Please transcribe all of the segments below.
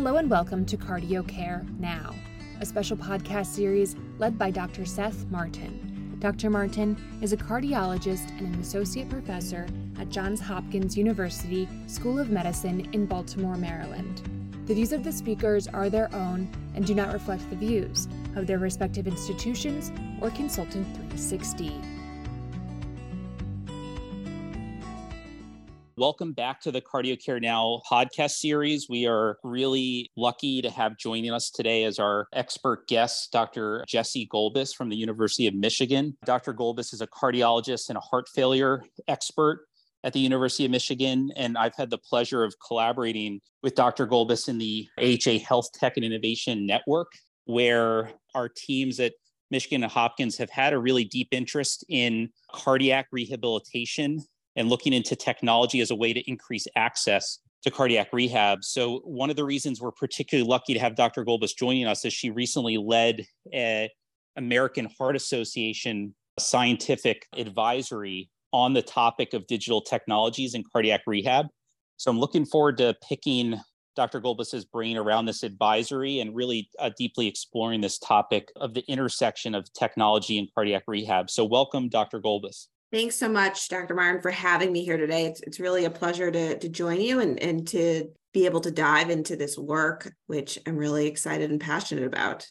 Hello and welcome to Cardio Care Now, a special podcast series led by Dr. Seth Martin. Dr. Martin is a cardiologist and an associate professor at Johns Hopkins University School of Medicine in Baltimore, Maryland. The views of the speakers are their own and do not reflect the views of their respective institutions or Consultant 360. Welcome back to the Cardio Care Now podcast series. We are really lucky to have joining us today as our expert guest, Dr. Jesse Golbus from the University of Michigan. Dr. Golbus is a cardiologist and a heart failure expert at the University of Michigan. And I've had the pleasure of collaborating with Dr. Golbus in the AHA Health Tech and Innovation Network, where our teams at Michigan and Hopkins have had a really deep interest in cardiac rehabilitation and looking into technology as a way to increase access to cardiac rehab. So, one of the reasons we're particularly lucky to have Dr. Golbus joining us is she recently led a American Heart Association scientific advisory on the topic of digital technologies in cardiac rehab. So, I'm looking forward to picking Dr. Golbus's brain around this advisory and really uh, deeply exploring this topic of the intersection of technology and cardiac rehab. So, welcome, Dr. Golbus. Thanks so much, Dr. Martin, for having me here today. It's, it's really a pleasure to, to join you and, and to be able to dive into this work, which I'm really excited and passionate about.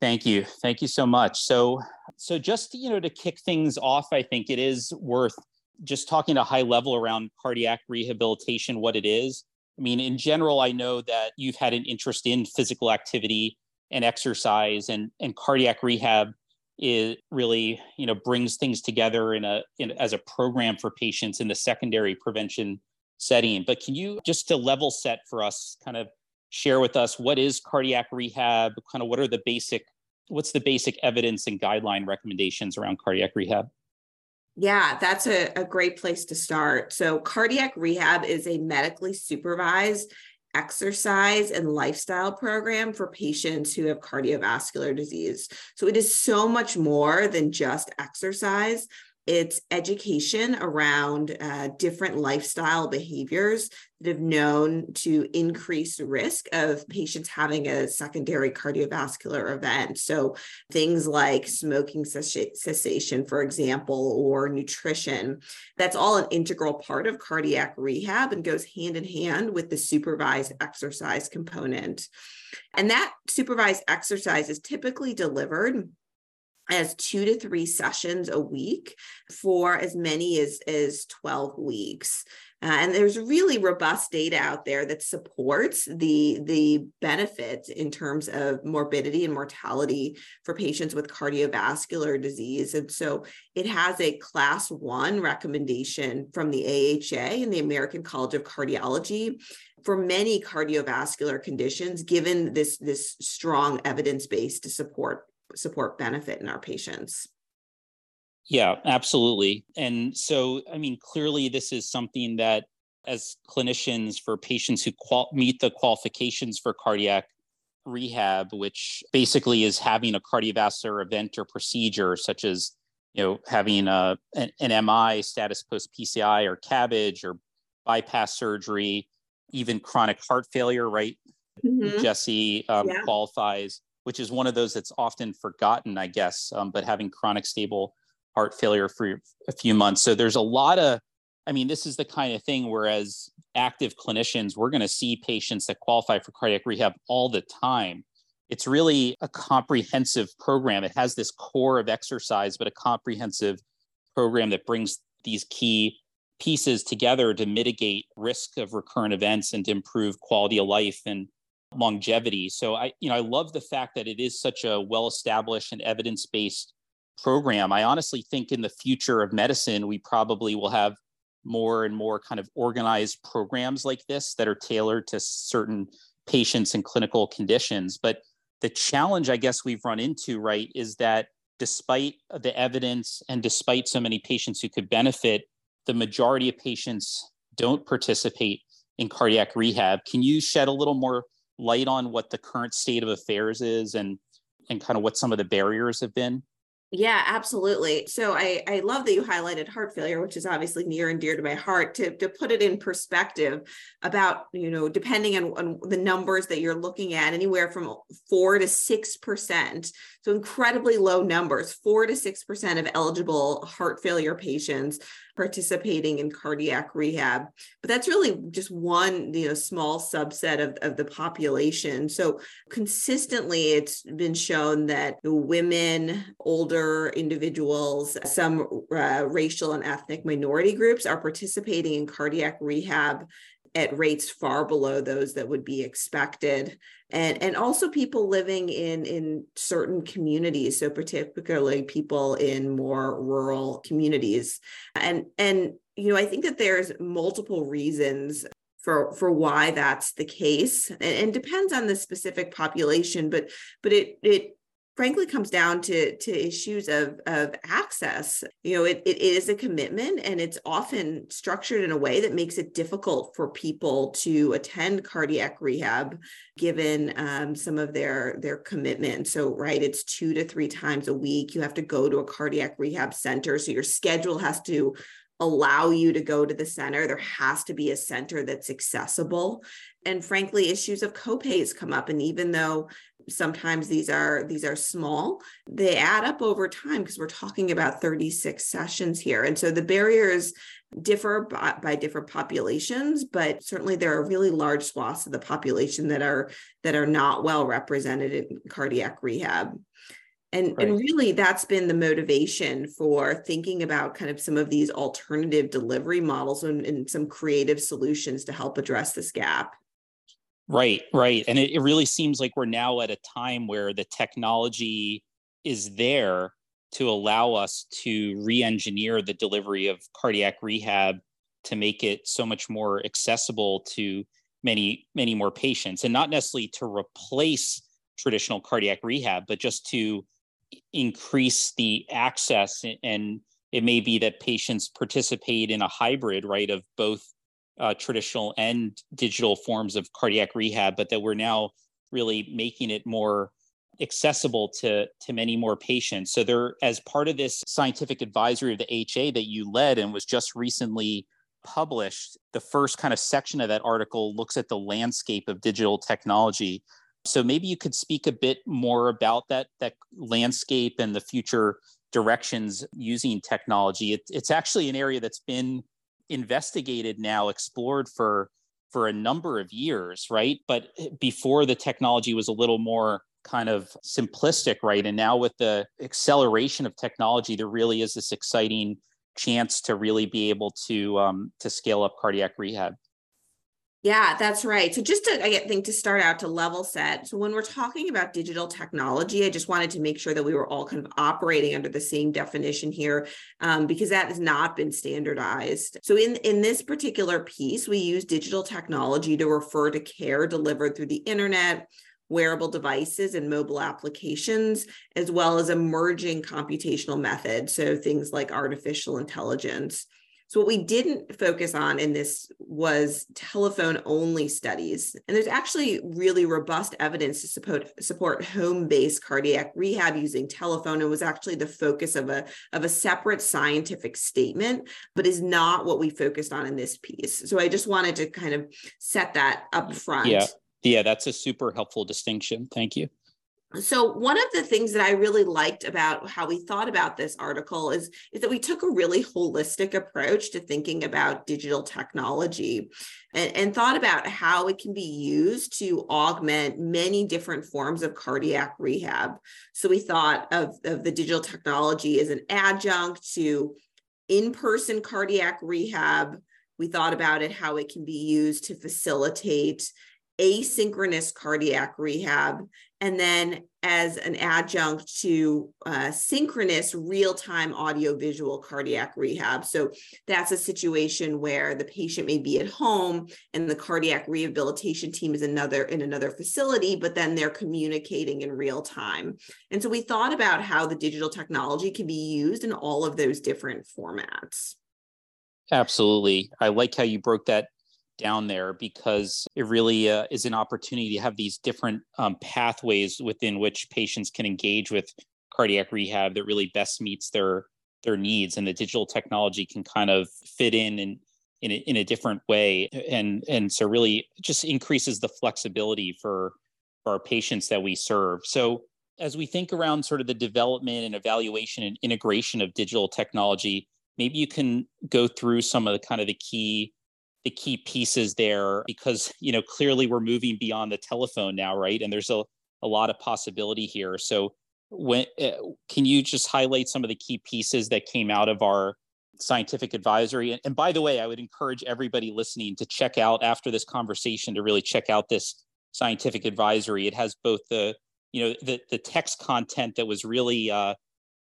Thank you. Thank you so much. So, so just you know, to kick things off, I think it is worth just talking at a high level around cardiac rehabilitation, what it is. I mean, in general, I know that you've had an interest in physical activity and exercise, and and cardiac rehab it really you know brings things together in a in, as a program for patients in the secondary prevention setting but can you just to level set for us kind of share with us what is cardiac rehab kind of what are the basic what's the basic evidence and guideline recommendations around cardiac rehab yeah, that's a, a great place to start. So, cardiac rehab is a medically supervised exercise and lifestyle program for patients who have cardiovascular disease. So it is so much more than just exercise. It's education around uh, different lifestyle behaviors that have known to increase risk of patients having a secondary cardiovascular event. So, things like smoking cessation, for example, or nutrition, that's all an integral part of cardiac rehab and goes hand in hand with the supervised exercise component. And that supervised exercise is typically delivered as two to three sessions a week for as many as, as 12 weeks. Uh, and there's really robust data out there that supports the, the benefits in terms of morbidity and mortality for patients with cardiovascular disease. And so it has a class one recommendation from the AHA and the American College of Cardiology for many cardiovascular conditions, given this, this strong evidence base to support support benefit in our patients. Yeah, absolutely. And so, I mean, clearly, this is something that, as clinicians, for patients who qual- meet the qualifications for cardiac rehab, which basically is having a cardiovascular event or procedure, such as you know having a an, an MI status post PCI or CABG or bypass surgery, even chronic heart failure, right? Mm-hmm. Jesse um, yeah. qualifies which is one of those that's often forgotten, I guess, um, but having chronic stable heart failure for a few months. So there's a lot of, I mean, this is the kind of thing whereas active clinicians, we're going to see patients that qualify for cardiac rehab all the time. It's really a comprehensive program. It has this core of exercise, but a comprehensive program that brings these key pieces together to mitigate risk of recurrent events and to improve quality of life and longevity. So I, you know, I love the fact that it is such a well-established and evidence-based program. I honestly think in the future of medicine, we probably will have more and more kind of organized programs like this that are tailored to certain patients and clinical conditions. But the challenge I guess we've run into, right, is that despite the evidence and despite so many patients who could benefit, the majority of patients don't participate in cardiac rehab. Can you shed a little more light on what the current state of affairs is and and kind of what some of the barriers have been? Yeah, absolutely. So I, I love that you highlighted heart failure, which is obviously near and dear to my heart, to, to put it in perspective about, you know, depending on, on the numbers that you're looking at, anywhere from four to 6%. So incredibly low numbers, four to 6% of eligible heart failure patients participating in cardiac rehab. But that's really just one, you know, small subset of, of the population. So consistently it's been shown that women, older individuals, some uh, racial and ethnic minority groups are participating in cardiac rehab at rates far below those that would be expected. And and also people living in in certain communities so particularly people in more rural communities. And and you know i think that there's multiple reasons for for why that's the case. And, and depends on the specific population but but it it frankly comes down to to issues of of access you know it, it is a commitment and it's often structured in a way that makes it difficult for people to attend cardiac rehab given um, some of their their commitment so right it's two to three times a week you have to go to a cardiac rehab center so your schedule has to allow you to go to the center. There has to be a center that's accessible. And frankly, issues of copays come up. And even though sometimes these are these are small, they add up over time because we're talking about 36 sessions here. And so the barriers differ by, by, different populations but certainly there are really large swaths of the population that are that are not well represented in cardiac rehab and right. and really that's been the motivation for thinking about kind of some of these alternative delivery models and, and some creative solutions to help address this gap right right and it, it really seems like we're now at a time where the technology is there to allow us to re-engineer the delivery of cardiac rehab to make it so much more accessible to many many more patients and not necessarily to replace traditional cardiac rehab but just to increase the access and it may be that patients participate in a hybrid right of both uh, traditional and digital forms of cardiac rehab but that we're now really making it more accessible to to many more patients so there as part of this scientific advisory of the ha that you led and was just recently published the first kind of section of that article looks at the landscape of digital technology so maybe you could speak a bit more about that that landscape and the future directions using technology. It, it's actually an area that's been investigated now, explored for for a number of years, right? But before the technology was a little more kind of simplistic, right? And now with the acceleration of technology, there really is this exciting chance to really be able to um, to scale up cardiac rehab. Yeah, that's right. So just to, I think to start out to level set. So when we're talking about digital technology, I just wanted to make sure that we were all kind of operating under the same definition here, um, because that has not been standardized. So in, in this particular piece, we use digital technology to refer to care delivered through the internet, wearable devices and mobile applications, as well as emerging computational methods. So things like artificial intelligence. So, what we didn't focus on in this was telephone only studies. And there's actually really robust evidence to support, support home based cardiac rehab using telephone. It was actually the focus of a, of a separate scientific statement, but is not what we focused on in this piece. So, I just wanted to kind of set that up front. Yeah. Yeah, that's a super helpful distinction. Thank you so one of the things that i really liked about how we thought about this article is, is that we took a really holistic approach to thinking about digital technology and, and thought about how it can be used to augment many different forms of cardiac rehab. So we thought of, of the digital technology as an adjunct to in-person cardiac rehab. We thought about it how it can be used to facilitate asynchronous cardiac rehab and then as an adjunct to uh, synchronous real-time audio-visual cardiac rehab. So that's a situation where the patient may be at home and the cardiac rehabilitation team is another in another facility, but then they're communicating in real time. And so we thought about how the digital technology can be used in all of those different formats. Absolutely. I like how you broke that down there because it really uh, is an opportunity to have these different um, pathways within which patients can engage with cardiac rehab that really best meets their their needs. And the digital technology can kind of fit in and in a, in a different way. And and so really just increases the flexibility for for our patients that we serve. So as we think around sort of the development and evaluation and integration of digital technology maybe you can go through some of the kind of the key the key pieces there because you know clearly we're moving beyond the telephone now right? And there's a, a lot of possibility here. So when uh, can you just highlight some of the key pieces that came out of our scientific advisory? And, and by the way i would encourage everybody listening to check out after this conversation to really check out this scientific advisory. It has both the you know the, the text content that was really uh,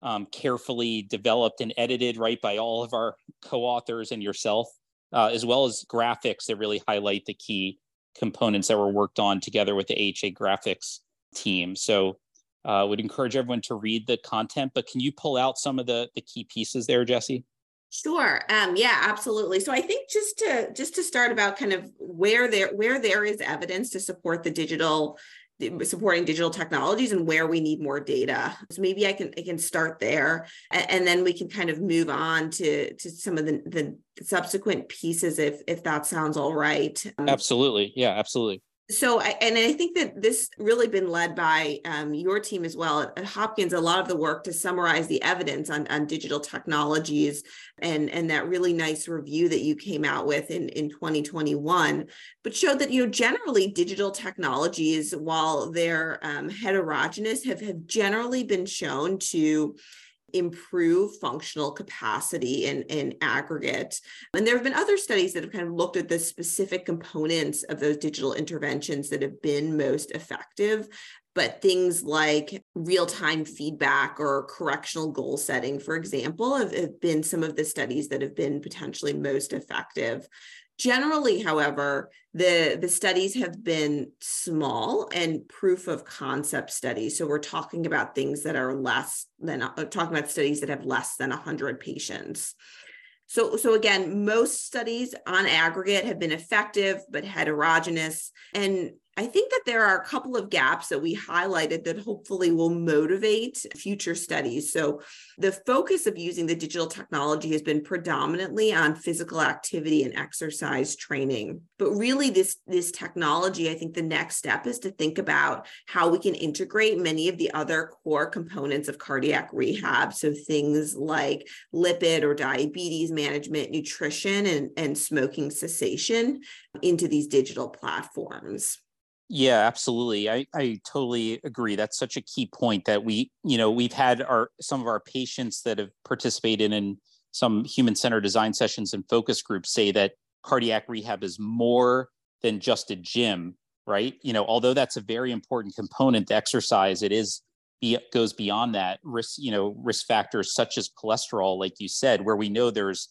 um, carefully developed and edited right by all of our co-authors and yourself uh, as well as graphics that really highlight the key components that were worked on together with the AHA graphics team so uh, would encourage everyone to read the content but can you pull out some of the the key pieces there jesse Sure. Um, yeah, absolutely. So I think just to just to start about kind of where there where there is evidence to support the digital supporting digital technologies and where we need more data. So maybe I can I can start there and, and then we can kind of move on to to some of the the subsequent pieces if if that sounds all right. Um, absolutely. Yeah, absolutely so and i think that this really been led by um, your team as well at, at, hopkins a lot of the work to summarize the evidence on, on digital technologies and and that really nice review that you came out with in in 2021 but showed that you know generally digital technologies while they're um, heterogeneous have have generally been shown to improve functional capacity in, in aggregate. And there have been other studies that have kind of looked at the specific components of those digital interventions that have been most effective. But things like real time feedback or correctional goal setting, for example, have, have been some of the studies that have been potentially most effective. Generally, however, the, the studies have been small and proof of concept studies. So we're talking about things that are less than, uh, talking about studies that have less than 100 patients. So, so again, most studies on aggregate have been effective but heterogeneous. And I think that there are a couple of gaps that we highlighted that hopefully will motivate future studies. So, the focus of using the digital technology has been predominantly on physical activity and exercise training. But really, this, this technology, I think the next step is to think about how we can integrate many of the other core components of cardiac rehab. So, things like lipid or diabetes management, nutrition, and, and smoking cessation into these digital platforms. Yeah, absolutely. I, I totally agree. That's such a key point that we, you know, we've had our some of our patients that have participated in some human centered design sessions and focus groups say that cardiac rehab is more than just a gym, right? You know, although that's a very important component, the exercise, it is be, goes beyond that risk, you know, risk factors such as cholesterol, like you said, where we know there's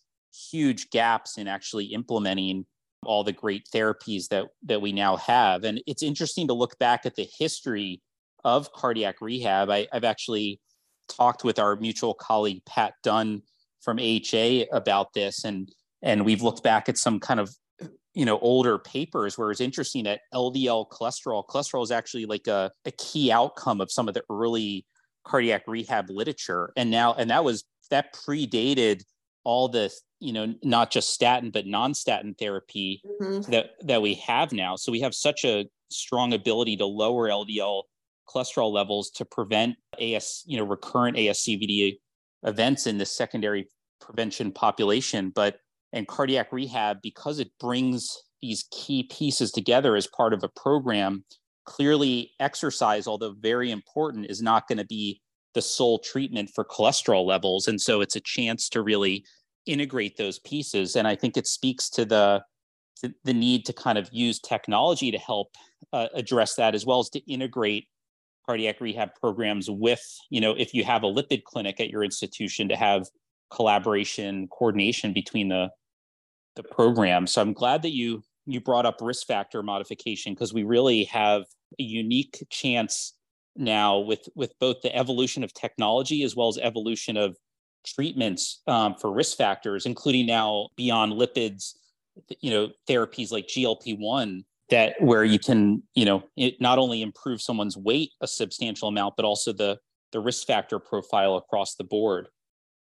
huge gaps in actually implementing all the great therapies that that we now have. And it's interesting to look back at the history of cardiac rehab. I, I've actually talked with our mutual colleague Pat Dunn from AHA about this, and and we've looked back at some kind of you know older papers where it's interesting that LDL cholesterol cholesterol is actually like a, a key outcome of some of the early cardiac rehab literature, and now and that was that predated all the you know not just statin but non-statin therapy mm-hmm. that that we have now so we have such a strong ability to lower ldl cholesterol levels to prevent as you know recurrent ascvd events in the secondary prevention population but and cardiac rehab because it brings these key pieces together as part of a program clearly exercise although very important is not going to be the sole treatment for cholesterol levels and so it's a chance to really integrate those pieces. And i think it speaks to the the need to kind of use technology to help uh, address that as well as to integrate cardiac rehab programs with you know if you have a lipid clinic at your institution to have collaboration coordination between the the program. So i'm glad that you you brought up risk factor modification because we really have a unique chance now with with both the evolution of technology as well as evolution of treatments um, for risk factors, including now beyond lipids, you know, therapies like GLP-1 that where you can, you know, it not only improve someone's weight a substantial amount, but also the the risk factor profile across the board.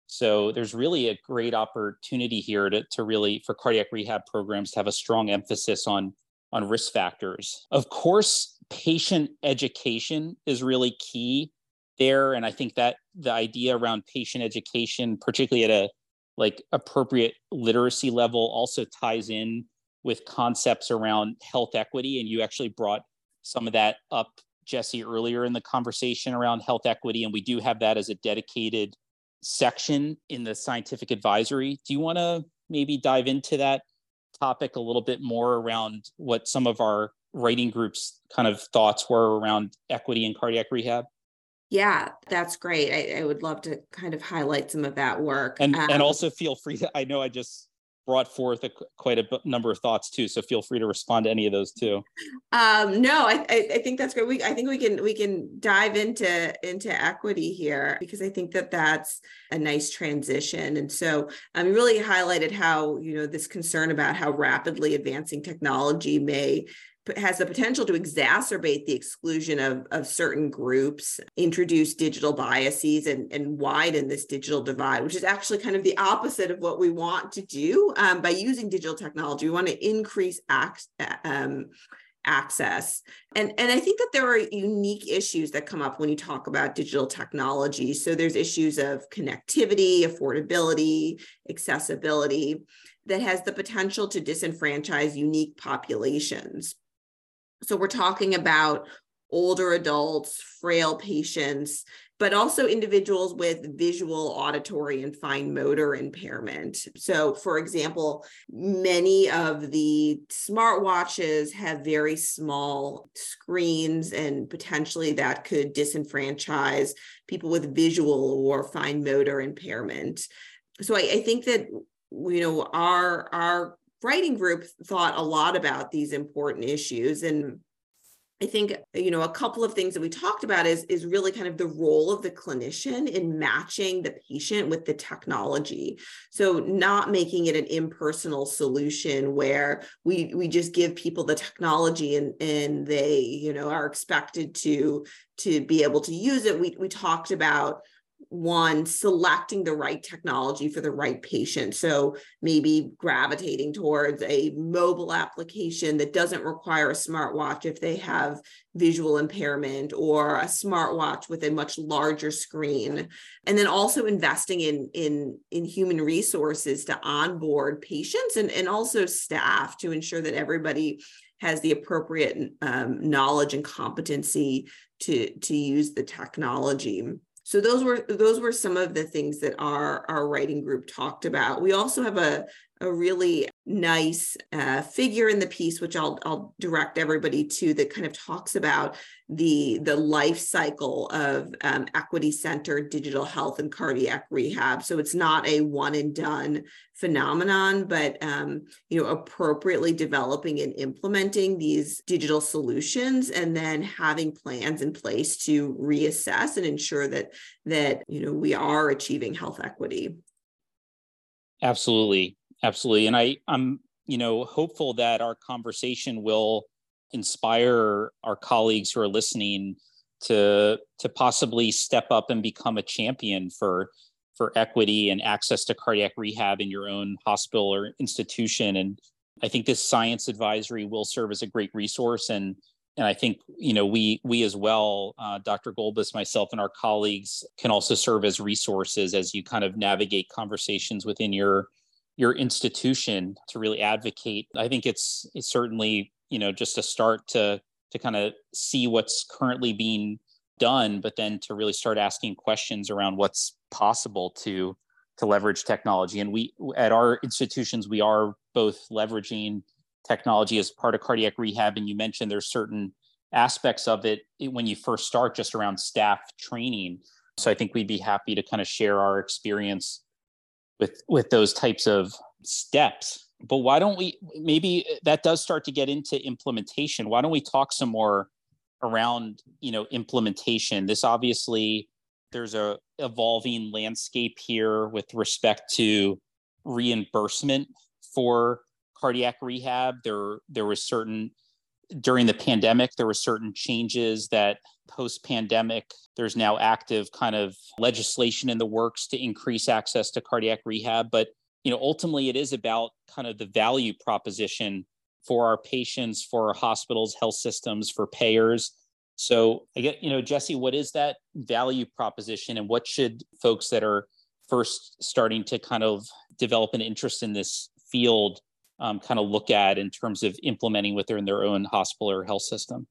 So there's really a great opportunity here to, to really for cardiac rehab programs to have a strong emphasis on on risk factors. Of course, patient education is really key there and I think that the idea around patient education particularly at a like appropriate literacy level also ties in with concepts around health equity and you actually brought some of that up Jesse earlier in the conversation around health equity and we do have that as a dedicated section in the scientific advisory. Do you want to maybe dive into that topic a little bit more around what some of our writing groups kind of thoughts were around equity in cardiac rehab? Yeah, that's great. I, I would love to kind of highlight some of that work. And um, and also feel free to I know I just brought forth a, quite a number of thoughts too. So feel free to respond to any of those too. Um, no, I, I, think that's great. We, I think we can we can dive into into equity here because I think that that's a nice transition. And so um, you really highlighted how you know this concern about how rapidly advancing technology may has the potential to exacerbate the exclusion of, of certain groups, introduce digital biases, and, and widen this digital divide, which is actually kind of the opposite of what we want to do um, by using digital technology. We want to increase um, access. And, and I think that there are unique issues that come up when you talk about digital technology. So there's issues of connectivity, affordability, accessibility that has the potential to disenfranchise unique populations. So we're talking about older adults, frail patients, but also individuals with visual, auditory, and fine motor impairment. So, for example, many of the smartwatches have very small screens, and potentially that could disenfranchise people with visual or fine motor impairment. So, I, I think that you know our our writing group thought a lot about these important issues and I think you know a couple of things that we talked about is is really kind of the role of the clinician in matching the patient with the technology. So not making it an impersonal solution where we we just give people the technology and and they you know are expected to to be able to use it. We we talked about one selecting the right technology for the right patient. So maybe gravitating towards a mobile application that doesn't require a smartwatch if they have visual impairment or a smartwatch with a much larger screen. And then also investing in in in human resources to onboard patients and, and also staff to ensure that everybody has the appropriate um, knowledge and competency to to use the technology so those were those were some of the things that our our writing group talked about. We also have a a really nice uh, figure in the piece, which I'll, I'll direct everybody to, that kind of talks about the, the life cycle of um, equity centered digital health and cardiac rehab. So it's not a one and done phenomenon, but um, you know, appropriately developing and implementing these digital solutions, and then having plans in place to reassess and ensure that that you know we are achieving health equity. Absolutely absolutely. And i i'm you know hopeful that our conversation will inspire our colleagues who are listening to to possibly step up and become a champion for for equity and access to cardiac rehab in your own hospital or institution. And i think this science advisory will serve as a great resource. And and i think you know we we as well uh, dr golbus myself and our colleagues can also serve as resources as you kind of navigate conversations within your your institution to really advocate. I think it's it's certainly you know just a start to to kind of see what's currently being done but then to really start asking questions around what's possible to to leverage technology. And we at our institutions we are both leveraging technology as part of cardiac rehab. And you mentioned there's certain aspects of it when you first start just around staff training. So i think we'd be happy to kind of share our experience with with those types of steps. But why don't we maybe that does start to get into implementation. Why don't we talk some more around you know implementation? This obviously there's a evolving landscape here with respect to reimbursement for cardiac rehab. There there was certain during the pandemic there were certain changes that post pandemic. There's now active kind of legislation in the works to increase access to cardiac rehab. But, you know, ultimately it is about kind of the value proposition for our patients, for our hospitals, health systems, for payers. So I get, you know, Jesse, what is that value proposition and what should folks that are first starting to kind of develop an interest in this field um, kind of look at in terms of implementing within their own hospital or health system?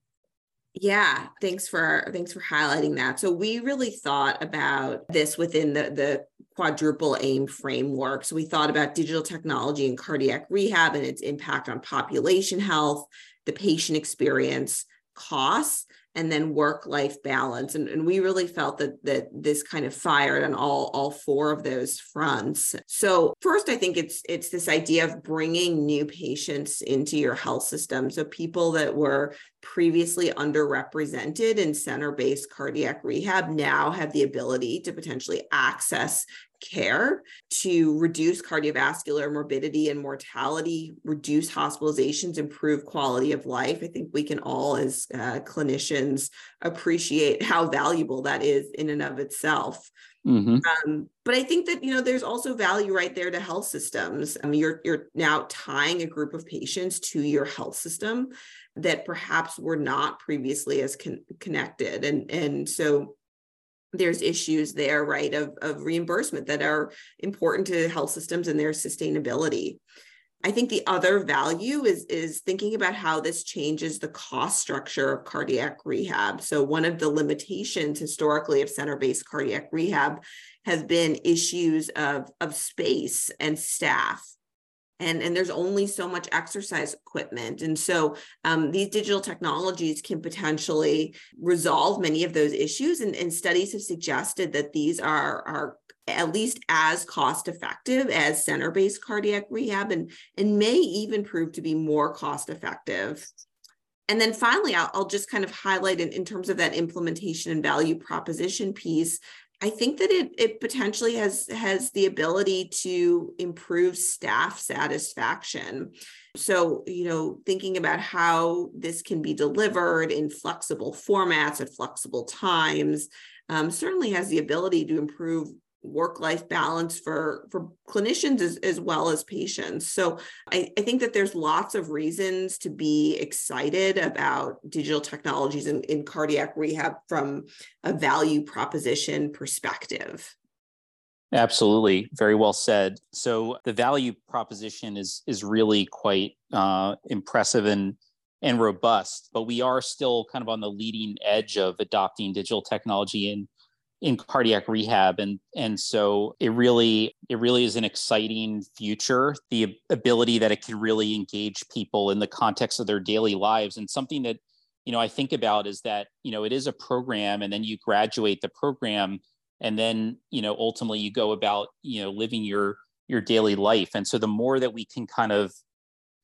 Yeah, thanks for thanks for highlighting that. So we really thought about this within the the quadruple aim framework. So we thought about digital technology and cardiac rehab and its impact on population health, the patient experience, costs, and then work life balance. And, and we really felt that that this kind of fired on all all four of those fronts. So first i think it's it's this idea of bringing new patients into your health system. So people that were previously underrepresented in center-based cardiac rehab now have the ability to potentially access care to reduce cardiovascular morbidity and mortality, reduce hospitalizations, improve quality of life. I think we can all, as uh, clinicians, appreciate how valuable that is in and of itself. Mm-hmm. Um, but I think that you know there's also value right there to health systems. I mean, you're you're now tying a group of patients to your health system that perhaps were not previously as con- connected, and and so there's issues there, right, of, of reimbursement that are important to health systems and their sustainability. I think the other value is, is thinking about how this changes the cost structure of cardiac rehab. So, one of the limitations historically of center based cardiac rehab has been issues of, of space and staff and and there's only so much exercise equipment and so um, these digital technologies can potentially resolve many of those issues and, and studies have suggested that these are are at least as cost effective as center based cardiac rehab and and may even prove to be more cost effective and then finally, I'll, I'll, just kind of highlight in, in terms of that implementation and value proposition piece. I think that it it potentially has has the ability to improve staff satisfaction. So, you know, thinking about how this can be delivered in flexible formats at flexible times um, certainly has the ability to improve work life balance for for clinicians as, as well as patients. So I, I think that there's lots of reasons to be excited about digital technologies in, in cardiac rehab from a value proposition perspective. Absolutely. Very well said. So the value proposition is is really quite uh, impressive and and robust but we are still kind of on the leading edge of adopting digital technology and in cardiac rehab. And and so it really it really is an exciting future the ability that it can really engage people in the context of their daily lives. And something that you know i think about is that you know it is a program and then you graduate the program and then you know ultimately you go about you know living your your daily life. And so the more that we can kind of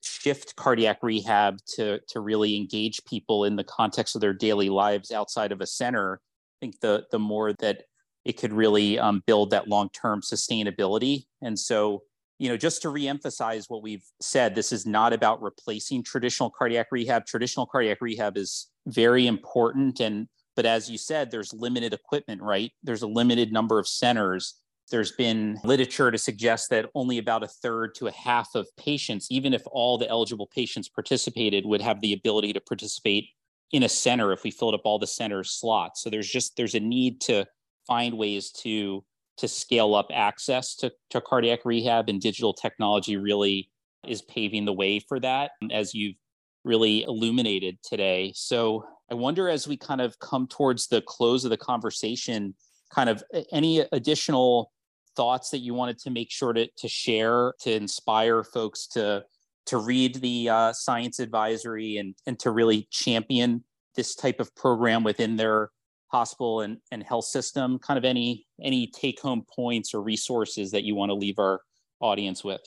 shift cardiac rehab to to really engage people in the context of their daily lives outside of a center think the the more that it could really um, build that long term sustainability. And so, you know, just to reemphasize what we've said, this is not about replacing traditional cardiac rehab. Traditional cardiac rehab is very important, and but as you said, there's limited equipment, right? There's a limited number of centers. There's been literature to suggest that only about a third to a half of patients, even if all the eligible patients participated, would have the ability to participate in a center if we filled up all the center slots. So there's just there's a need to find ways to to scale up access to, to cardiac rehab and digital technology really is paving the way for that um, as you've really illuminated today. So I wonder as we kind of come towards the close of the conversation, kind of any additional thoughts that you wanted to make sure to, to share to inspire folks to to read the uh, science advisory and, and to really champion this type of program within their hospital and, and health system kind of any any take home points or resources that you want to leave our audience with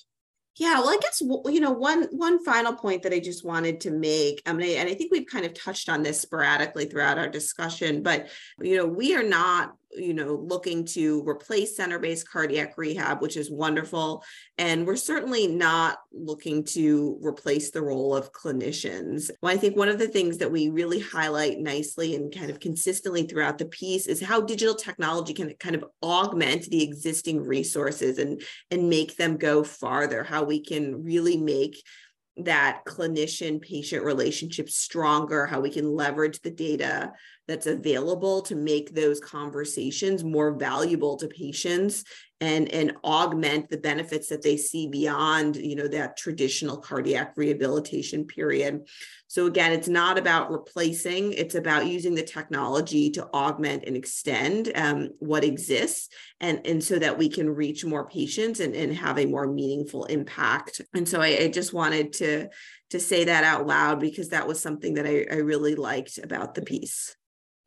yeah, well, I guess you know one one final point that I just wanted to make. Mean, and I think we've kind of touched on this sporadically throughout our discussion, but you know, we are not you know, looking to replace center-based cardiac rehab, which is wonderful. And we're certainly not looking to replace the role of clinicians. Well, I think one of the things that we really highlight nicely and kind of consistently throughout the piece is how digital technology can kind of augment the existing resources and, and make them go farther, how we can really make that clinician patient relationship stronger, how we can leverage the data that's available to make those conversations more valuable to patients and and augment the benefits that they see beyond you know that traditional cardiac rehabilitation period. So again it's not about replacing it's about using the technology to augment and extend um, what exists and and so that we can reach more patients and, and have a more meaningful impact. And so I, I just wanted to to say that out loud because that was something that I, I really liked about the piece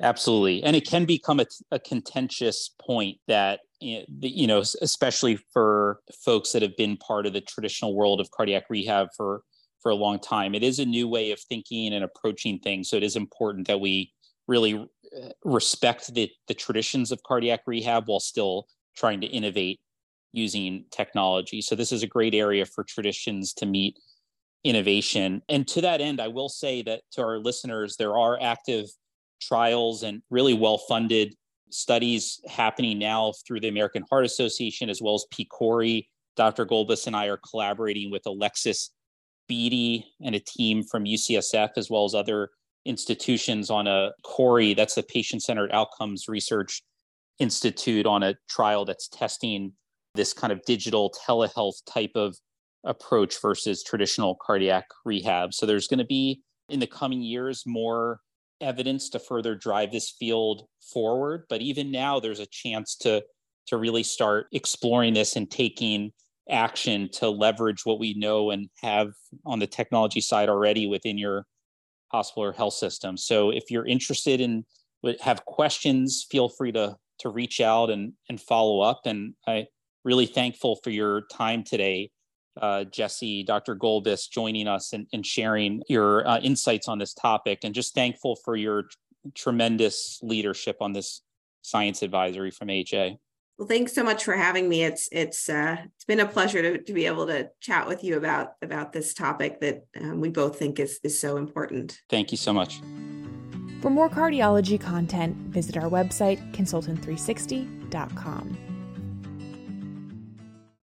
Absolutely. And it can become a, a contentious point that, you know, especially for folks that have been part of the traditional world of cardiac rehab for, for a long time. It is a new way of thinking and approaching things. So it is important that we really uh, respect the, the traditions of cardiac rehab while still trying to innovate using technology. So this is a great area for traditions to meet innovation. And to that end, I will say that to our listeners, there are active trials and really well funded studies happening now through the American Heart Association as well as PCORI. Dr. Golbus and I are collaborating with Alexis Beatty and a team from UCSF as well as other institutions on a PCORI, that's the Patient Centered Outcomes Research Institute, on a trial that's testing this kind of digital telehealth type of approach versus traditional cardiac rehab. So there's going to be in the coming years more evidence to further drive this field forward. But even now, there's a chance to to really start exploring this and taking action to leverage what we know and have on the technology side already within your hospital or health system. So if you're interested in have questions, feel free to to reach out and and follow up. And I really thankful for your time today uh, Jesse, Dr. Golbus, joining us and, and sharing your uh, insights on this topic, and just thankful for your t- tremendous leadership on this science advisory from AHA. Well, thanks so much for having me. It's it's uh, it's been a pleasure to, to be able to chat with you about about this topic that um, we both think is is so important. Thank you so much. For more cardiology content, visit our website consultant360.com.